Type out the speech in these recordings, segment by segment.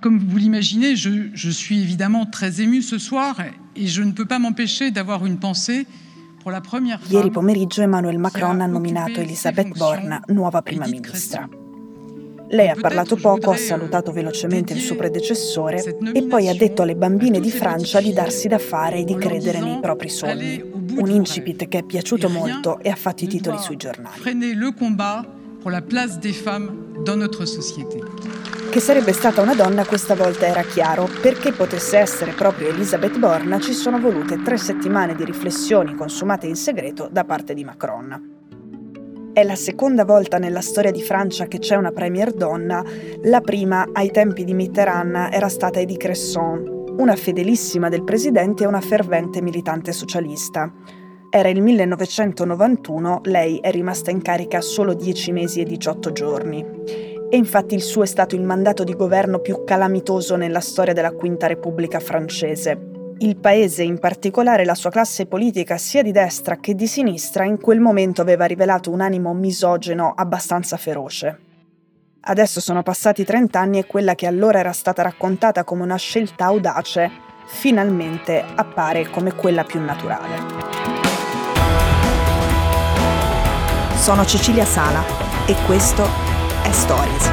comme vous l'imaginez, je, je, suis évidemment très émue ce soir et je ne peux pas m'empêcher d'avoir une pensée pour la première femme. Ieri pomeriggio Emmanuel Macron ha nominato Elisabeth Borne nuova prima ministra. Lei ha parlato poco, ha salutato velocemente il suo predecessore e poi ha detto alle bambine di Francia di darsi da fare e di credere nei propri sogni. Un incipit che è piaciuto molto e ha fatto i titoli sui giornali. le combat pour la place des femmes dans notre société. Che sarebbe stata una donna questa volta era chiaro, perché potesse essere proprio Elisabeth Borna ci sono volute tre settimane di riflessioni consumate in segreto da parte di Macron. È la seconda volta nella storia di Francia che c'è una premier donna, la prima ai tempi di Mitterrand era stata Edith Cresson, una fedelissima del presidente e una fervente militante socialista. Era il 1991, lei è rimasta in carica solo 10 mesi e 18 giorni. E infatti il suo è stato il mandato di governo più calamitoso nella storia della Quinta Repubblica francese. Il paese, in particolare la sua classe politica sia di destra che di sinistra, in quel momento aveva rivelato un animo misogeno abbastanza feroce. Adesso sono passati 30 anni e quella che allora era stata raccontata come una scelta audace, finalmente appare come quella più naturale. Sono Cecilia Sala e questo è Stories.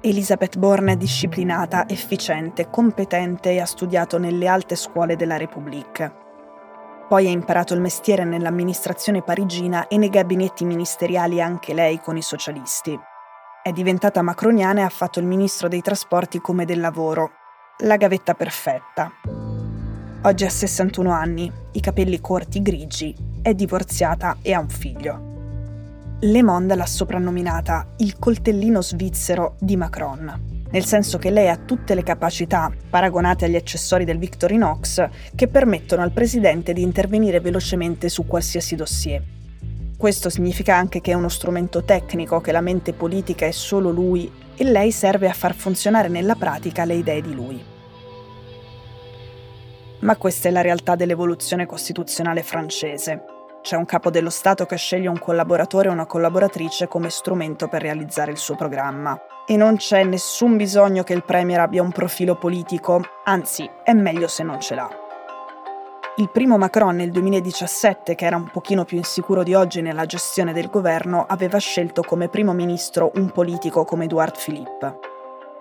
Elisabeth Borne è disciplinata, efficiente, competente e ha studiato nelle alte scuole della Repubblica. Poi ha imparato il mestiere nell'amministrazione parigina e nei gabinetti ministeriali anche lei con i socialisti. È diventata macroniana e ha fatto il ministro dei trasporti come del lavoro. La gavetta perfetta. Oggi ha 61 anni, i capelli corti grigi, è divorziata e ha un figlio. Le Monde l'ha soprannominata il coltellino svizzero di Macron, nel senso che lei ha tutte le capacità, paragonate agli accessori del Victorinox, che permettono al presidente di intervenire velocemente su qualsiasi dossier. Questo significa anche che è uno strumento tecnico, che la mente politica è solo lui e lei serve a far funzionare nella pratica le idee di lui. Ma questa è la realtà dell'evoluzione costituzionale francese. C'è un capo dello Stato che sceglie un collaboratore o una collaboratrice come strumento per realizzare il suo programma. E non c'è nessun bisogno che il Premier abbia un profilo politico, anzi è meglio se non ce l'ha. Il primo Macron nel 2017, che era un pochino più insicuro di oggi nella gestione del governo, aveva scelto come primo ministro un politico come Edouard Philippe.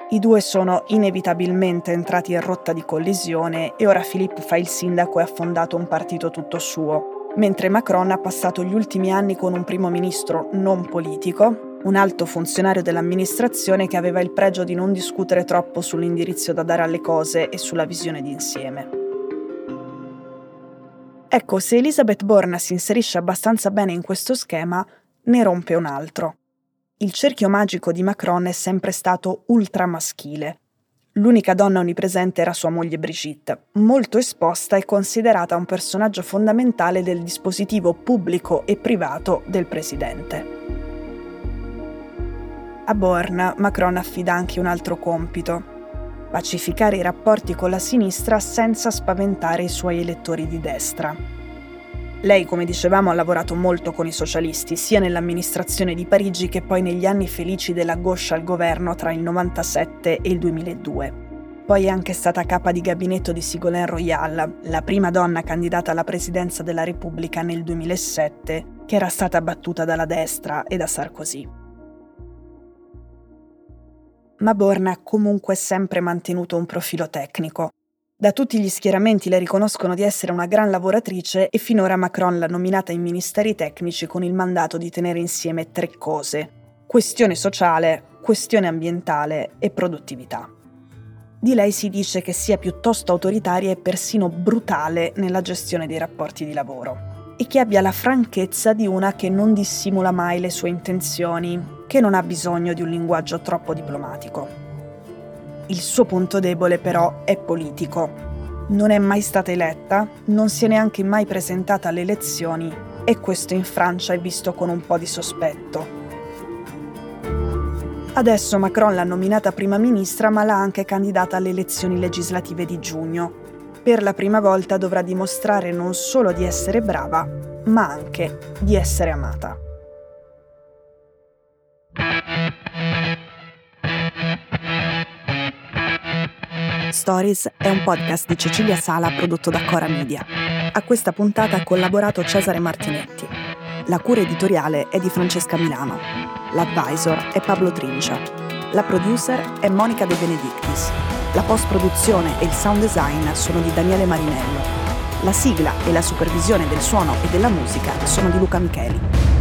I due sono inevitabilmente entrati in rotta di collisione e ora Philippe fa il sindaco e ha fondato un partito tutto suo, mentre Macron ha passato gli ultimi anni con un primo ministro non politico, un alto funzionario dell'amministrazione che aveva il pregio di non discutere troppo sull'indirizzo da dare alle cose e sulla visione d'insieme. Ecco, se Elizabeth Borna si inserisce abbastanza bene in questo schema, ne rompe un altro. Il cerchio magico di Macron è sempre stato ultramaschile. L'unica donna onnipresente era sua moglie Brigitte, molto esposta e considerata un personaggio fondamentale del dispositivo pubblico e privato del presidente. A Borna, Macron affida anche un altro compito, pacificare i rapporti con la sinistra senza spaventare i suoi elettori di destra. Lei, come dicevamo, ha lavorato molto con i socialisti, sia nell'amministrazione di Parigi che poi negli anni felici della gauche al governo tra il 97 e il 2002. Poi è anche stata capa di gabinetto di Ségolène Royal, la prima donna candidata alla presidenza della Repubblica nel 2007, che era stata battuta dalla destra e da Sarkozy ma Borna ha comunque sempre mantenuto un profilo tecnico. Da tutti gli schieramenti le riconoscono di essere una gran lavoratrice e finora Macron l'ha nominata in ministeri tecnici con il mandato di tenere insieme tre cose. Questione sociale, questione ambientale e produttività. Di lei si dice che sia piuttosto autoritaria e persino brutale nella gestione dei rapporti di lavoro e che abbia la franchezza di una che non dissimula mai le sue intenzioni, che non ha bisogno di un linguaggio troppo diplomatico. Il suo punto debole però è politico. Non è mai stata eletta, non si è neanche mai presentata alle elezioni e questo in Francia è visto con un po' di sospetto. Adesso Macron l'ha nominata prima ministra ma l'ha anche candidata alle elezioni legislative di giugno Per la prima volta dovrà dimostrare non solo di essere brava, ma anche di essere amata. Stories è un podcast di Cecilia Sala prodotto da Cora Media. A questa puntata ha collaborato Cesare Martinetti. La cura editoriale è di Francesca Milano. L'advisor è Pablo Trincia. La producer è Monica De Benedictis. La post-produzione e il sound design sono di Daniele Marinello. La sigla e la supervisione del suono e della musica sono di Luca Micheli.